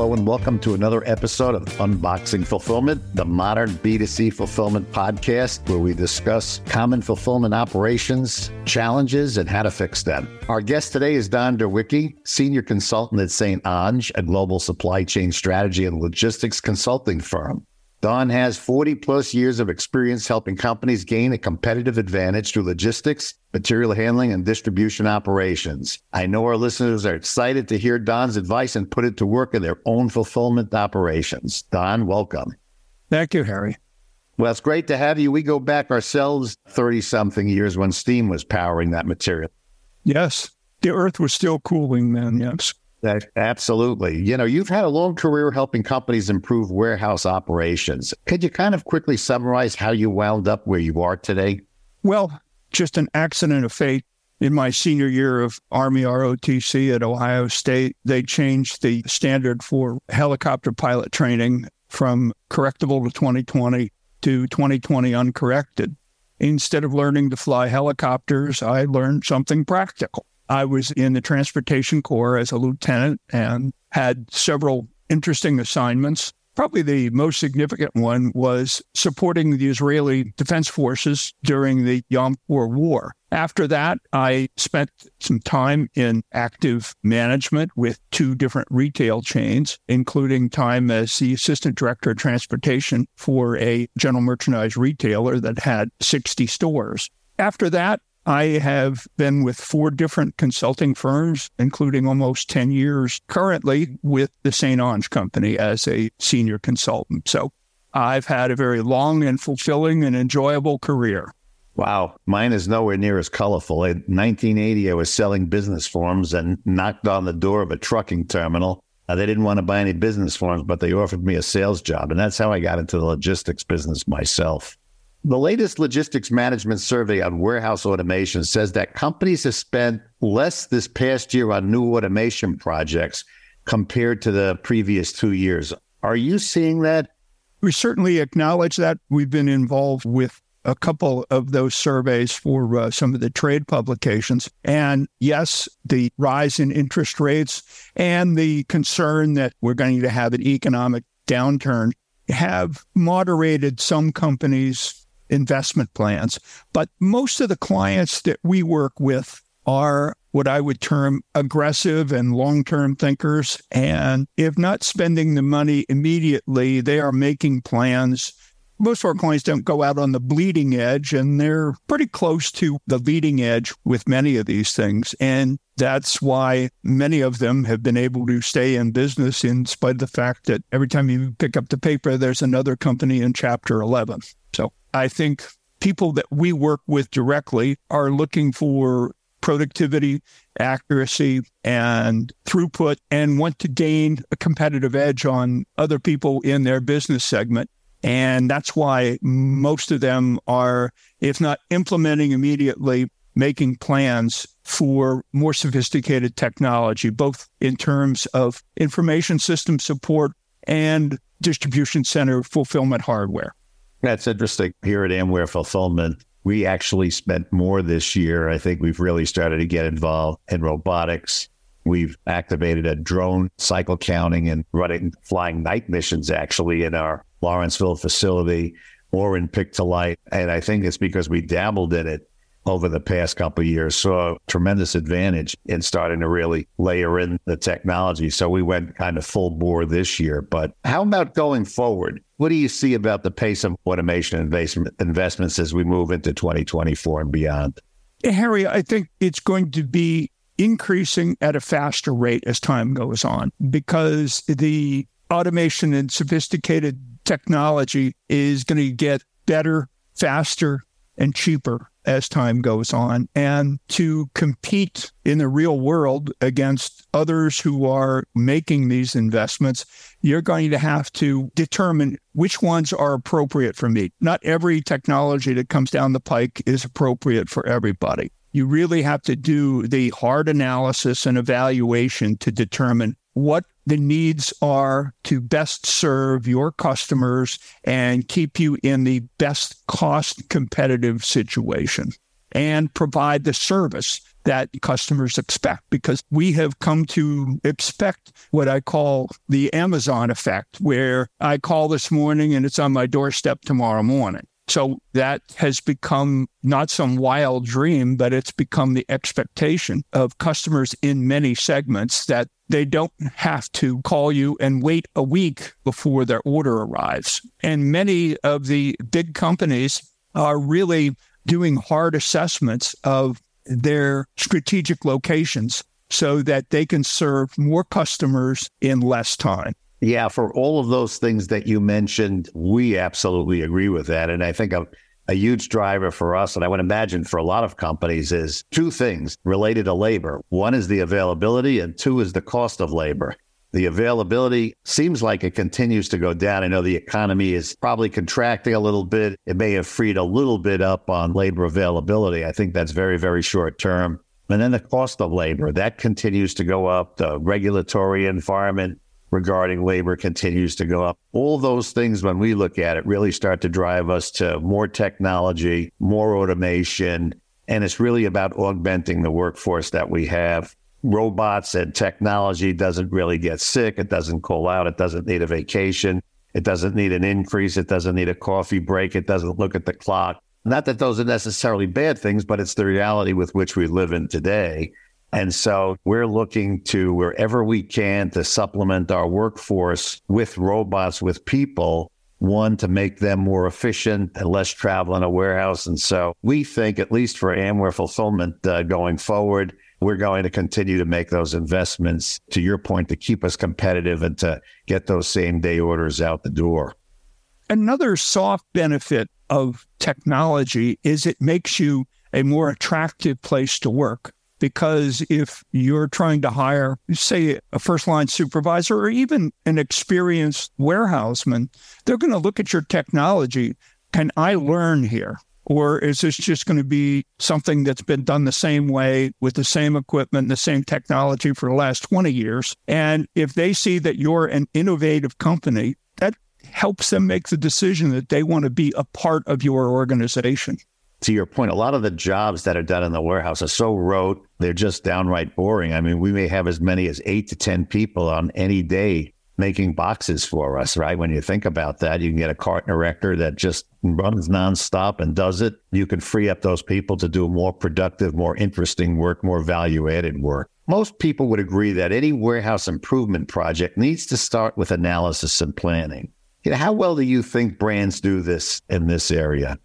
Hello, and welcome to another episode of Unboxing Fulfillment, the modern B2C fulfillment podcast where we discuss common fulfillment operations, challenges, and how to fix them. Our guest today is Don Derewecki, Senior Consultant at St. Onge, a global supply chain strategy and logistics consulting firm. Don has 40 plus years of experience helping companies gain a competitive advantage through logistics, material handling, and distribution operations. I know our listeners are excited to hear Don's advice and put it to work in their own fulfillment operations. Don, welcome. Thank you, Harry. Well, it's great to have you. We go back ourselves 30 something years when steam was powering that material. Yes. The earth was still cooling then, yes. Absolutely. You know, you've had a long career helping companies improve warehouse operations. Could you kind of quickly summarize how you wound up where you are today? Well, just an accident of fate. In my senior year of Army ROTC at Ohio State, they changed the standard for helicopter pilot training from correctable to 2020 to 2020 uncorrected. Instead of learning to fly helicopters, I learned something practical. I was in the Transportation Corps as a lieutenant and had several interesting assignments. Probably the most significant one was supporting the Israeli Defense Forces during the Yom Kippur War. After that, I spent some time in active management with two different retail chains, including time as the assistant director of transportation for a general merchandise retailer that had 60 stores. After that, I have been with four different consulting firms, including almost 10 years currently with the St. Onge Company as a senior consultant. So I've had a very long and fulfilling and enjoyable career. Wow. Mine is nowhere near as colorful. In 1980, I was selling business forms and knocked on the door of a trucking terminal. Uh, they didn't want to buy any business forms, but they offered me a sales job. And that's how I got into the logistics business myself. The latest logistics management survey on warehouse automation says that companies have spent less this past year on new automation projects compared to the previous two years. Are you seeing that? We certainly acknowledge that. We've been involved with a couple of those surveys for uh, some of the trade publications. And yes, the rise in interest rates and the concern that we're going to have an economic downturn have moderated some companies investment plans. But most of the clients that we work with are what I would term aggressive and long term thinkers. And if not spending the money immediately, they are making plans. Most of our clients don't go out on the bleeding edge, and they're pretty close to the leading edge with many of these things. And that's why many of them have been able to stay in business in spite of the fact that every time you pick up the paper, there's another company in Chapter 11. So I think people that we work with directly are looking for productivity, accuracy, and throughput and want to gain a competitive edge on other people in their business segment. And that's why most of them are, if not implementing immediately, making plans for more sophisticated technology, both in terms of information system support and distribution center fulfillment hardware. That's interesting. Here at Amware Fulfillment, we actually spent more this year. I think we've really started to get involved in robotics. We've activated a drone cycle counting and running flying night missions actually in our Lawrenceville facility or in Pick to Light. And I think it's because we dabbled in it over the past couple years saw tremendous advantage in starting to really layer in the technology. So we went kind of full bore this year. But how about going forward? What do you see about the pace of automation investment, investments as we move into 2024 and beyond? Harry, I think it's going to be increasing at a faster rate as time goes on because the automation and sophisticated technology is going to get better, faster, and cheaper as time goes on and to compete in the real world against others who are making these investments, you're going to have to determine which ones are appropriate for me. Not every technology that comes down the pike is appropriate for everybody. You really have to do the hard analysis and evaluation to determine what the needs are to best serve your customers and keep you in the best cost competitive situation and provide the service that customers expect because we have come to expect what I call the Amazon effect, where I call this morning and it's on my doorstep tomorrow morning. So that has become not some wild dream, but it's become the expectation of customers in many segments that they don't have to call you and wait a week before their order arrives. And many of the big companies are really doing hard assessments of their strategic locations so that they can serve more customers in less time. Yeah, for all of those things that you mentioned, we absolutely agree with that. And I think a, a huge driver for us, and I would imagine for a lot of companies, is two things related to labor. One is the availability, and two is the cost of labor. The availability seems like it continues to go down. I know the economy is probably contracting a little bit. It may have freed a little bit up on labor availability. I think that's very, very short term. And then the cost of labor, that continues to go up. The regulatory environment regarding labor continues to go up. All those things, when we look at it, really start to drive us to more technology, more automation. And it's really about augmenting the workforce that we have robots and technology doesn't really get sick. It doesn't call out. It doesn't need a vacation. It doesn't need an increase. It doesn't need a coffee break. It doesn't look at the clock. Not that those are necessarily bad things, but it's the reality with which we live in today. And so we're looking to wherever we can to supplement our workforce with robots, with people, one, to make them more efficient and less travel in a warehouse. And so we think, at least for Amware fulfillment uh, going forward, we're going to continue to make those investments, to your point, to keep us competitive and to get those same day orders out the door. Another soft benefit of technology is it makes you a more attractive place to work. Because if you're trying to hire, say, a first line supervisor or even an experienced warehouseman, they're going to look at your technology. Can I learn here? Or is this just going to be something that's been done the same way with the same equipment, the same technology for the last 20 years? And if they see that you're an innovative company, that helps them make the decision that they want to be a part of your organization. To your point, a lot of the jobs that are done in the warehouse are so rote, they're just downright boring. I mean, we may have as many as eight to 10 people on any day making boxes for us, right? When you think about that, you can get a carton erector that just runs nonstop and does it. You can free up those people to do more productive, more interesting work, more value added work. Most people would agree that any warehouse improvement project needs to start with analysis and planning. You know, how well do you think brands do this in this area?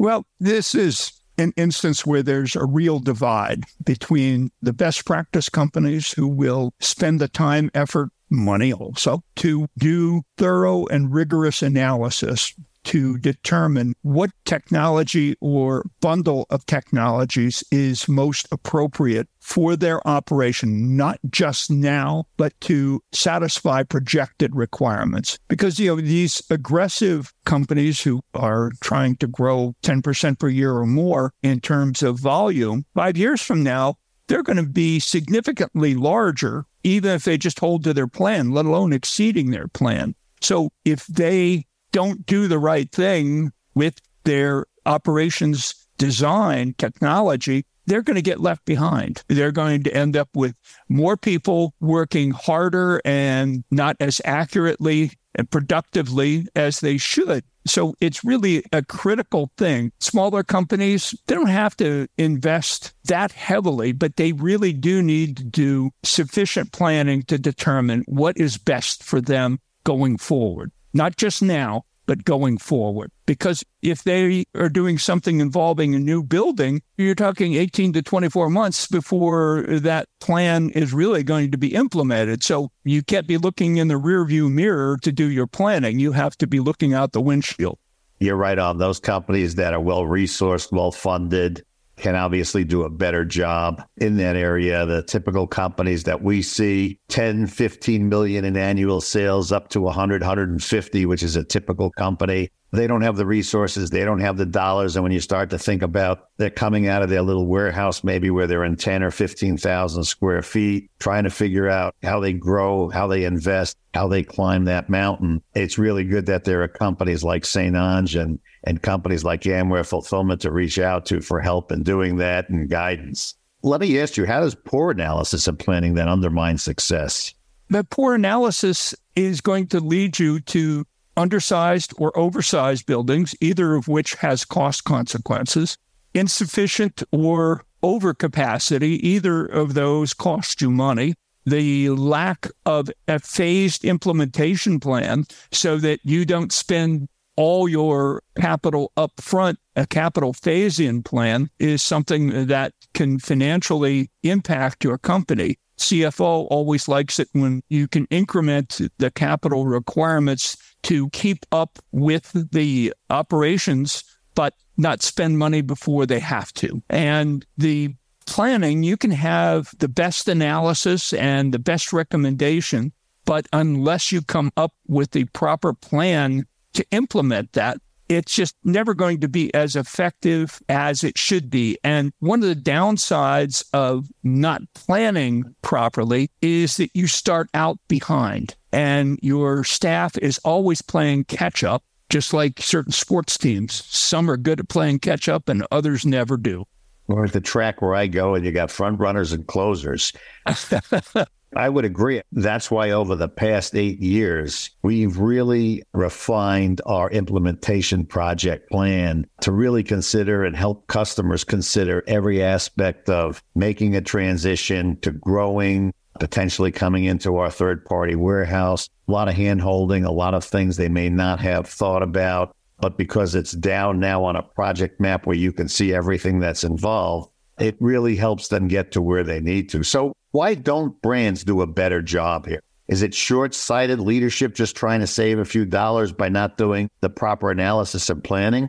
Well, this is an instance where there's a real divide between the best practice companies who will spend the time, effort, money also to do thorough and rigorous analysis to determine what technology or bundle of technologies is most appropriate for their operation, not just now, but to satisfy projected requirements. Because, you know, these aggressive companies who are trying to grow 10% per year or more in terms of volume, five years from now, they're going to be significantly larger, even if they just hold to their plan, let alone exceeding their plan. So if they don't do the right thing with their operations design technology, they're going to get left behind. They're going to end up with more people working harder and not as accurately and productively as they should. So it's really a critical thing. Smaller companies, they don't have to invest that heavily, but they really do need to do sufficient planning to determine what is best for them going forward. Not just now, but going forward. Because if they are doing something involving a new building, you're talking 18 to 24 months before that plan is really going to be implemented. So you can't be looking in the rearview mirror to do your planning. You have to be looking out the windshield. You're right on. Those companies that are well resourced, well funded, can obviously do a better job in that area. The typical companies that we see 10, 15 million in annual sales up to 100, 150, which is a typical company. They don't have the resources, they don't have the dollars. And when you start to think about they're coming out of their little warehouse, maybe where they're in 10 or 15,000 square feet, trying to figure out how they grow, how they invest, how they climb that mountain. It's really good that there are companies like St. Onge and, and companies like Amware Fulfillment to reach out to for help in doing that and guidance. Let me ask you, how does poor analysis and planning then undermine success? The poor analysis is going to lead you to undersized or oversized buildings, either of which has cost consequences, insufficient or overcapacity, either of those cost you money, the lack of a phased implementation plan so that you don't spend all your capital up front, a capital phase in plan is something that can financially impact your company. CFO always likes it when you can increment the capital requirements to keep up with the operations, but not spend money before they have to. And the planning, you can have the best analysis and the best recommendation, but unless you come up with the proper plan to implement that, it's just never going to be as effective as it should be. And one of the downsides of not planning properly is that you start out behind and your staff is always playing catch up, just like certain sports teams. Some are good at playing catch up and others never do. Or at the track where I go, and you got front runners and closers. I would agree. That's why over the past eight years, we've really refined our implementation project plan to really consider and help customers consider every aspect of making a transition to growing, potentially coming into our third party warehouse. A lot of hand holding, a lot of things they may not have thought about. But because it's down now on a project map where you can see everything that's involved, it really helps them get to where they need to. So why don't brands do a better job here? Is it short sighted leadership just trying to save a few dollars by not doing the proper analysis and planning?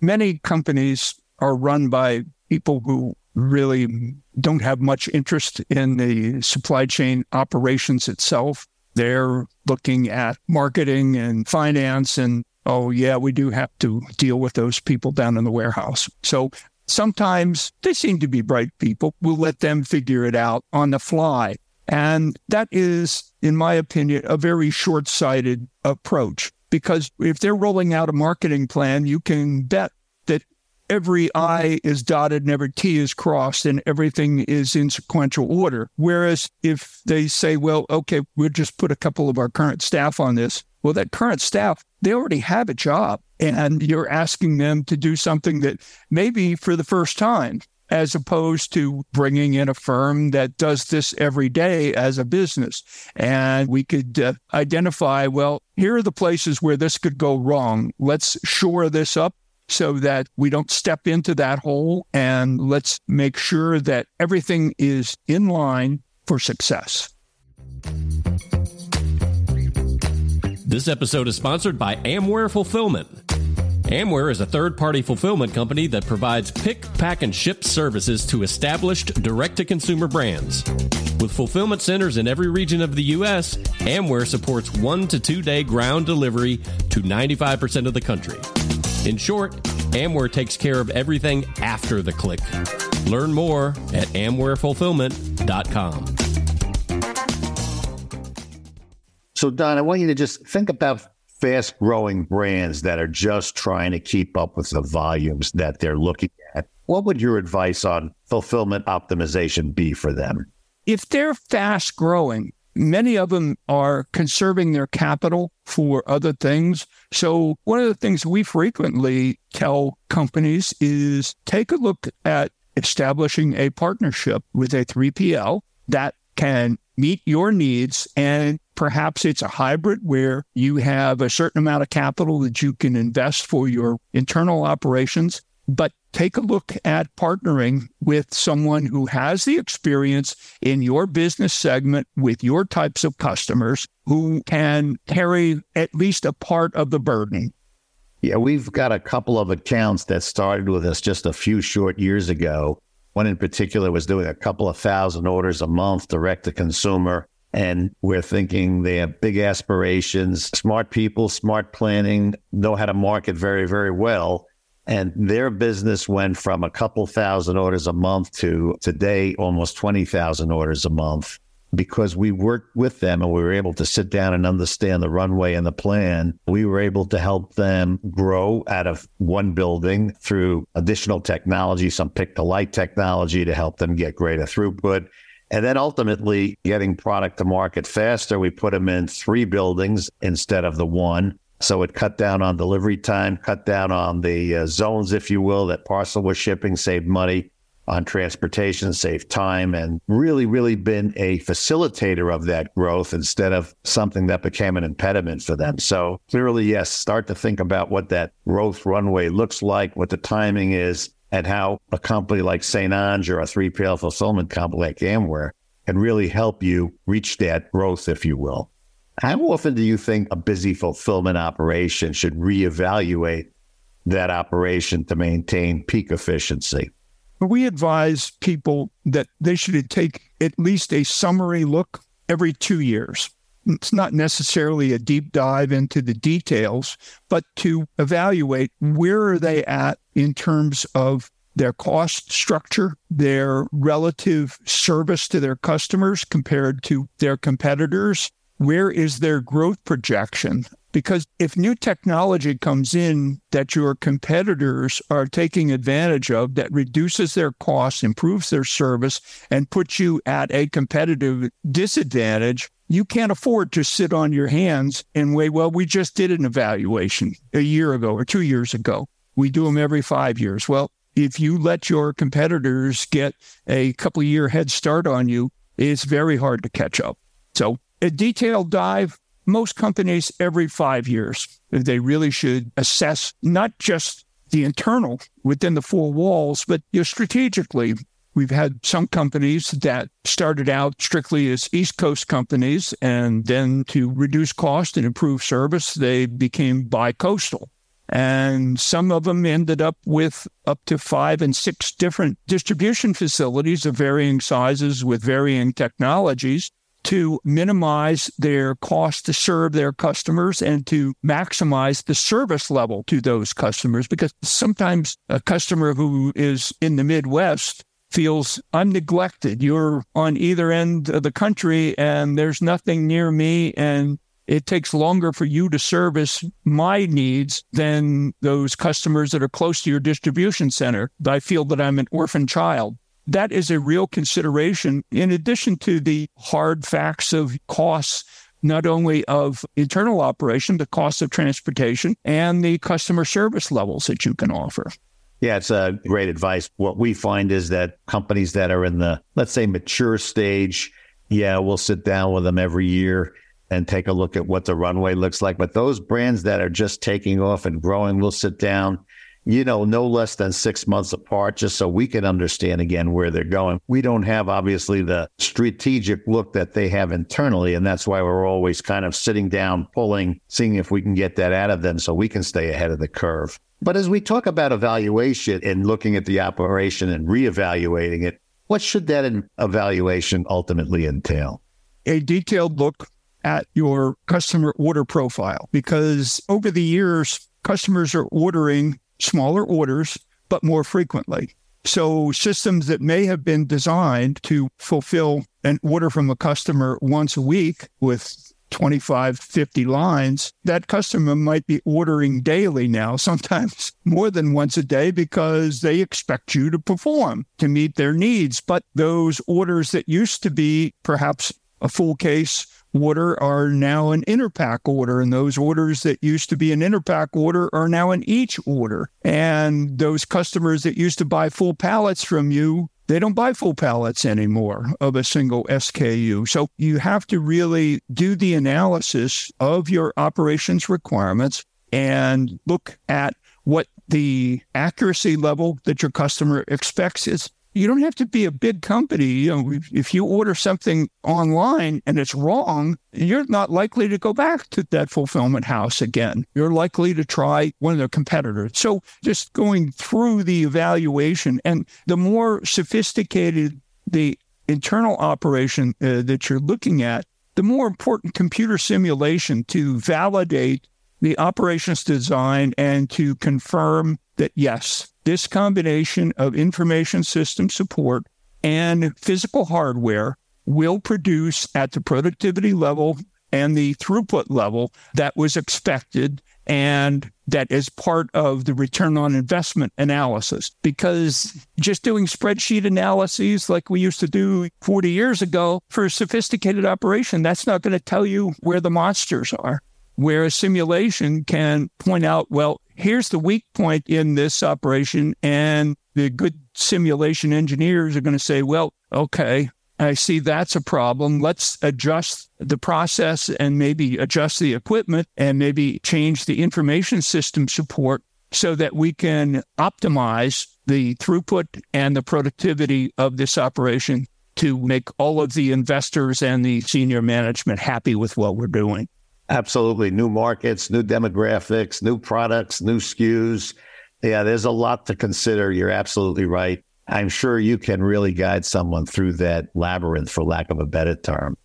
Many companies are run by people who really don't have much interest in the supply chain operations itself. They're looking at marketing and finance and oh yeah, we do have to deal with those people down in the warehouse. So Sometimes they seem to be bright people. We'll let them figure it out on the fly. And that is, in my opinion, a very short sighted approach because if they're rolling out a marketing plan, you can bet that every I is dotted and every T is crossed and everything is in sequential order. Whereas if they say, well, okay, we'll just put a couple of our current staff on this, well, that current staff, they already have a job and you're asking them to do something that maybe for the first time, as opposed to bringing in a firm that does this every day as a business. And we could uh, identify, well, here are the places where this could go wrong. Let's shore this up so that we don't step into that hole and let's make sure that everything is in line for success. This episode is sponsored by Amware Fulfillment. Amware is a third party fulfillment company that provides pick, pack, and ship services to established direct to consumer brands. With fulfillment centers in every region of the U.S., Amware supports one to two day ground delivery to 95% of the country. In short, Amware takes care of everything after the click. Learn more at amwarefulfillment.com. So, Don, I want you to just think about fast growing brands that are just trying to keep up with the volumes that they're looking at. What would your advice on fulfillment optimization be for them? If they're fast growing, many of them are conserving their capital for other things. So, one of the things we frequently tell companies is take a look at establishing a partnership with a 3PL that can meet your needs. And perhaps it's a hybrid where you have a certain amount of capital that you can invest for your internal operations. But take a look at partnering with someone who has the experience in your business segment with your types of customers who can carry at least a part of the burden. Yeah, we've got a couple of accounts that started with us just a few short years ago one in particular was doing a couple of thousand orders a month direct to consumer. And we're thinking they have big aspirations, smart people, smart planning, know how to market very, very well. And their business went from a couple thousand orders a month to today almost 20,000 orders a month because we worked with them and we were able to sit down and understand the runway and the plan. We were able to help them grow out of one building through additional technology, some pick to light technology to help them get greater throughput. And then ultimately getting product to market faster. We put them in three buildings instead of the one. So it cut down on delivery time, cut down on the uh, zones, if you will, that parcel was shipping, saved money on transportation, saved time, and really, really been a facilitator of that growth instead of something that became an impediment for them. So clearly, yes, start to think about what that growth runway looks like, what the timing is, and how a company like St. Onge or a 3PL fulfillment company like Amware can really help you reach that growth, if you will. How often do you think a busy fulfillment operation should reevaluate that operation to maintain peak efficiency? We advise people that they should take at least a summary look every two years. It's not necessarily a deep dive into the details, but to evaluate where are they at in terms of their cost structure, their relative service to their customers compared to their competitors, where is their growth projection? Because if new technology comes in that your competitors are taking advantage of that reduces their costs, improves their service, and puts you at a competitive disadvantage, you can't afford to sit on your hands and wait. Well, we just did an evaluation a year ago or two years ago. We do them every five years. Well, if you let your competitors get a couple year head start on you, it's very hard to catch up. So a detailed dive, most companies every five years, they really should assess not just the internal within the four walls, but you know, strategically. We've had some companies that started out strictly as East Coast companies, and then to reduce cost and improve service, they became bi-coastal. And some of them ended up with up to five and six different distribution facilities of varying sizes with varying technologies to minimize their cost to serve their customers and to maximize the service level to those customers. Because sometimes a customer who is in the Midwest feels I'm neglected. You're on either end of the country and there's nothing near me and it takes longer for you to service my needs than those customers that are close to your distribution center. I feel that I'm an orphan child that is a real consideration in addition to the hard facts of costs not only of internal operation, the cost of transportation and the customer service levels that you can offer. Yeah, it's a great advice. What we find is that companies that are in the, let's say, mature stage, yeah, we'll sit down with them every year and take a look at what the runway looks like. But those brands that are just taking off and growing, we'll sit down you know, no less than six months apart, just so we can understand again where they're going. We don't have obviously the strategic look that they have internally. And that's why we're always kind of sitting down, pulling, seeing if we can get that out of them so we can stay ahead of the curve. But as we talk about evaluation and looking at the operation and reevaluating it, what should that evaluation ultimately entail? A detailed look at your customer order profile because over the years, customers are ordering smaller orders, but more frequently. So systems that may have been designed to fulfill an order from a customer once a week with 25, 50 lines, that customer might be ordering daily now, sometimes more than once a day because they expect you to perform to meet their needs. But those orders that used to be perhaps a full case order are now an interpack order. And those orders that used to be an interpack order are now an each order. And those customers that used to buy full pallets from you, they don't buy full pallets anymore of a single SKU. So you have to really do the analysis of your operations requirements and look at what the accuracy level that your customer expects is you don't have to be a big company. You know, if you order something online and it's wrong, you're not likely to go back to that fulfillment house again. You're likely to try one of their competitors. So just going through the evaluation and the more sophisticated the internal operation uh, that you're looking at, the more important computer simulation to validate the operations design and to confirm that yes, this combination of information system support and physical hardware will produce at the productivity level and the throughput level that was expected and that is part of the return on investment analysis. Because just doing spreadsheet analyses like we used to do 40 years ago for a sophisticated operation that's not going to tell you where the monsters are. Where a simulation can point out well here's the weak point in this operation and the good simulation engineers are going to say well okay I see that's a problem. Let's adjust the process and maybe adjust the equipment and maybe change the information system support so that we can optimize the throughput and the productivity of this operation to make all of the investors and the senior management happy with what we're doing. Absolutely. New markets, new demographics, new products, new SKUs. Yeah, there's a lot to consider. You're absolutely right. I'm sure you can really guide someone through that labyrinth, for lack of a better term.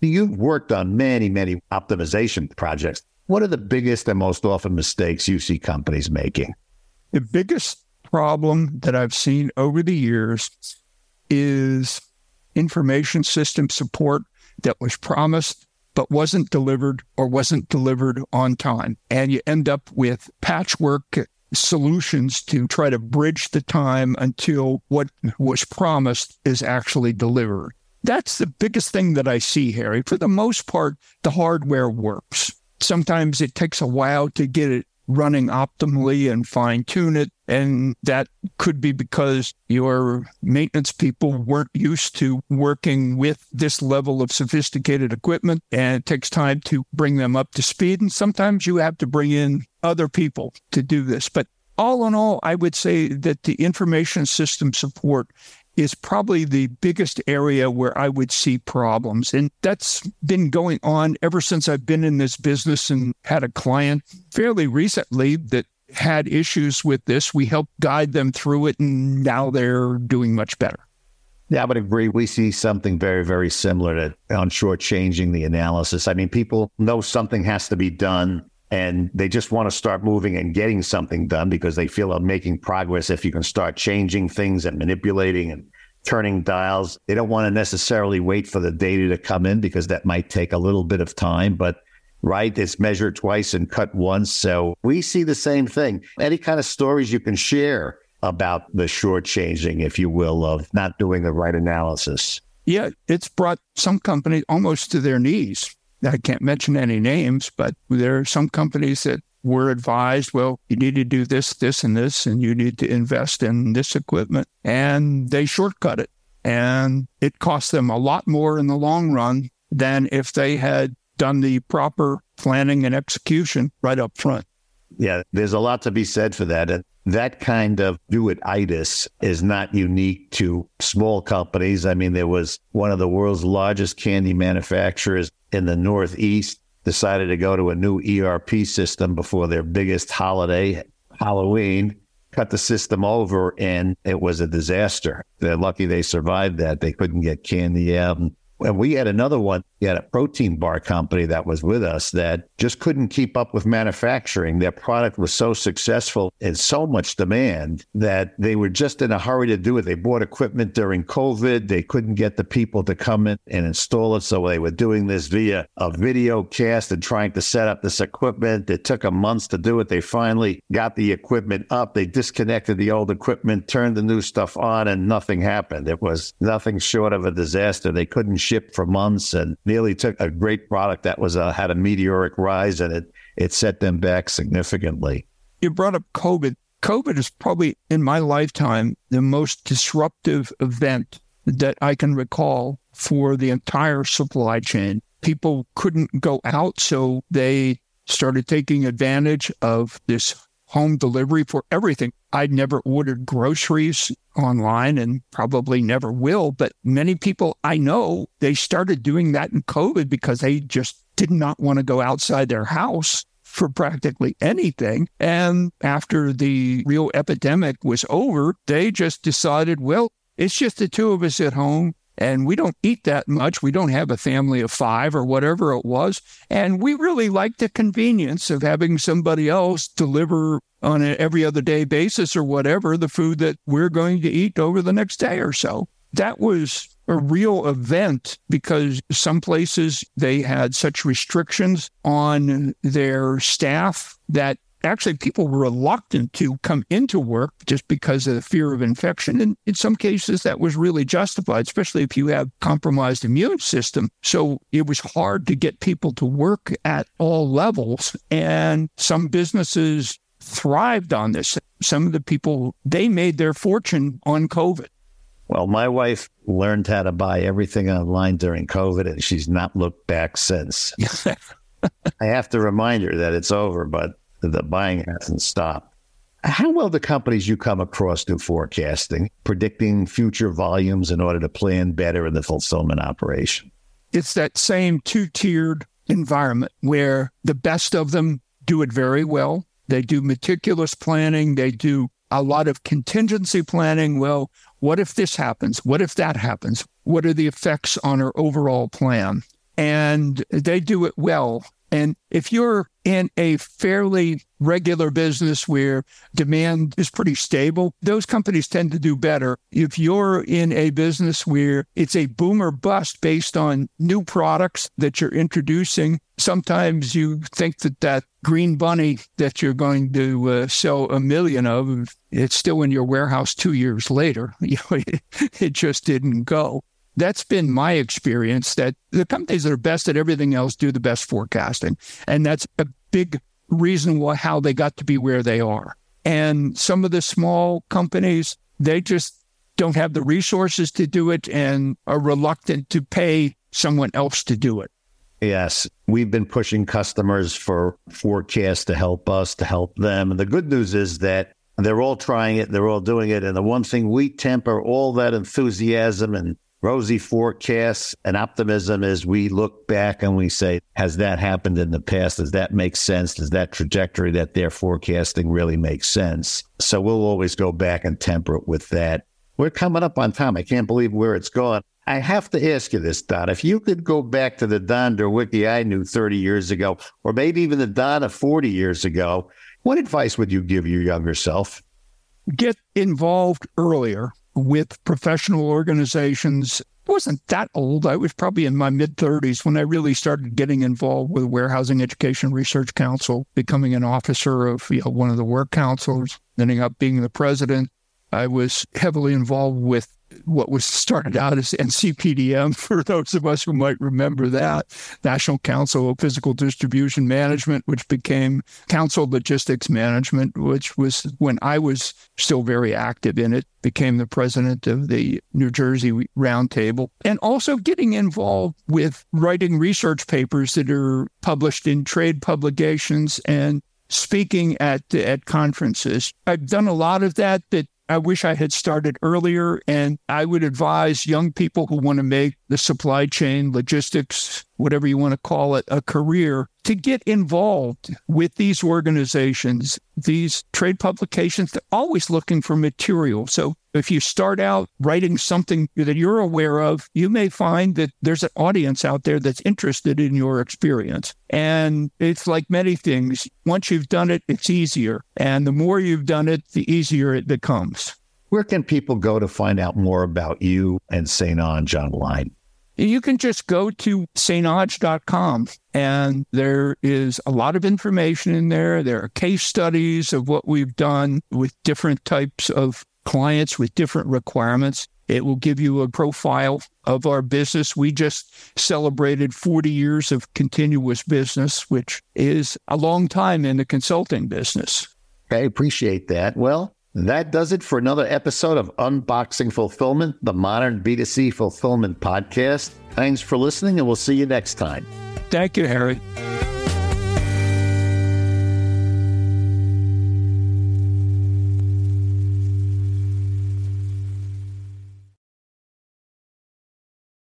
You've worked on many, many optimization projects. What are the biggest and most often mistakes you see companies making? The biggest problem that I've seen over the years is information system support that was promised but wasn't delivered or wasn't delivered on time. And you end up with patchwork solutions to try to bridge the time until what was promised is actually delivered. That's the biggest thing that I see, Harry. For the most part, the hardware works. Sometimes it takes a while to get it running optimally and fine tune it. And that could be because your maintenance people weren't used to working with this level of sophisticated equipment. And it takes time to bring them up to speed. And sometimes you have to bring in other people to do this. But all in all, I would say that the information system support is probably the biggest area where I would see problems. And that's been going on ever since I've been in this business and had a client fairly recently that had issues with this. We helped guide them through it, and now they're doing much better. Yeah, I would agree. We see something very, very similar to on changing the analysis. I mean, people know something has to be done and they just want to start moving and getting something done because they feel they're making progress if you can start changing things and manipulating and turning dials. They don't want to necessarily wait for the data to come in because that might take a little bit of time, but right, it's measured twice and cut once. So we see the same thing. Any kind of stories you can share about the shortchanging, if you will, of not doing the right analysis. Yeah, it's brought some companies almost to their knees I can't mention any names, but there are some companies that were advised, well, you need to do this, this, and this, and you need to invest in this equipment. And they shortcut it. And it cost them a lot more in the long run than if they had done the proper planning and execution right up front. Yeah, there's a lot to be said for that. And that kind of do it itis is not unique to small companies. I mean, there was one of the world's largest candy manufacturers in the Northeast decided to go to a new ERP system before their biggest holiday, Halloween, cut the system over, and it was a disaster. They're lucky they survived that. They couldn't get candy out. And and we had another one, we had a protein bar company that was with us that just couldn't keep up with manufacturing. Their product was so successful and so much demand that they were just in a hurry to do it. They bought equipment during COVID. They couldn't get the people to come in and install it. So they were doing this via a video cast and trying to set up this equipment. It took a months to do it. They finally got the equipment up. They disconnected the old equipment, turned the new stuff on, and nothing happened. It was nothing short of a disaster. They couldn't ship for months and nearly took a great product that was uh, had a meteoric rise and it it set them back significantly. You brought up COVID. COVID is probably in my lifetime the most disruptive event that I can recall for the entire supply chain. People couldn't go out, so they started taking advantage of this home delivery for everything. I'd never ordered groceries online and probably never will, but many people I know, they started doing that in COVID because they just did not want to go outside their house for practically anything. And after the real epidemic was over, they just decided, well, it's just the two of us at home. And we don't eat that much. We don't have a family of five or whatever it was. And we really like the convenience of having somebody else deliver on an every other day basis or whatever the food that we're going to eat over the next day or so. That was a real event because some places they had such restrictions on their staff that actually people were reluctant to come into work just because of the fear of infection. And in some cases, that was really justified, especially if you have compromised immune system. So it was hard to get people to work at all levels. And some businesses thrived on this. Some of the people, they made their fortune on COVID. Well, my wife learned how to buy everything online during COVID, and she's not looked back since. I have to remind her that it's over, but the buying hasn't stopped. How well do companies you come across do forecasting, predicting future volumes in order to plan better in the fulfillment operation? It's that same two tiered environment where the best of them do it very well. They do meticulous planning, they do a lot of contingency planning. Well, what if this happens? What if that happens? What are the effects on our overall plan? And they do it well. And if you're in a fairly regular business where demand is pretty stable, those companies tend to do better. If you're in a business where it's a boomer bust based on new products that you're introducing, sometimes you think that that green bunny that you're going to uh, sell a million of, it's still in your warehouse two years later. It just didn't go that's been my experience that the companies that are best at everything else do the best forecasting. And that's a big reason why how they got to be where they are. And some of the small companies, they just don't have the resources to do it and are reluctant to pay someone else to do it. Yes, we've been pushing customers for forecasts to help us, to help them. And the good news is that they're all trying it, they're all doing it. And the one thing we temper all that enthusiasm and rosy forecasts and optimism as we look back and we say, has that happened in the past? Does that make sense? Does that trajectory that they're forecasting really make sense? So we'll always go back and temper it with that. We're coming up on time. I can't believe where it's gone. I have to ask you this, Don. If you could go back to the Don Derewecki I knew 30 years ago, or maybe even the Don of 40 years ago, what advice would you give your younger self? Get involved earlier with professional organizations. Wasn't that old. I was probably in my mid 30s when I really started getting involved with Warehousing Education Research Council, becoming an officer of you know, one of the work councils, ending up being the president. I was heavily involved with what was started out as NCPDM, for those of us who might remember that, National Council of Physical Distribution Management, which became Council Logistics Management, which was when I was still very active in it, became the president of the New Jersey Roundtable, and also getting involved with writing research papers that are published in trade publications and speaking at at conferences. I've done a lot of that that I wish I had started earlier. And I would advise young people who want to make the supply chain, logistics, whatever you want to call it, a career to get involved with these organizations, these trade publications. They're always looking for material. So if you start out writing something that you're aware of, you may find that there's an audience out there that's interested in your experience. And it's like many things. Once you've done it, it's easier. And the more you've done it, the easier it becomes. Where can people go to find out more about you and St. Onge online? You can just go to stonge.com and there is a lot of information in there. There are case studies of what we've done with different types of clients with different requirements. It will give you a profile of our business. We just celebrated 40 years of continuous business, which is a long time in the consulting business. I appreciate that. Well, that does it for another episode of Unboxing Fulfillment, the modern B2C fulfillment podcast. Thanks for listening, and we'll see you next time. Thank you, Harry.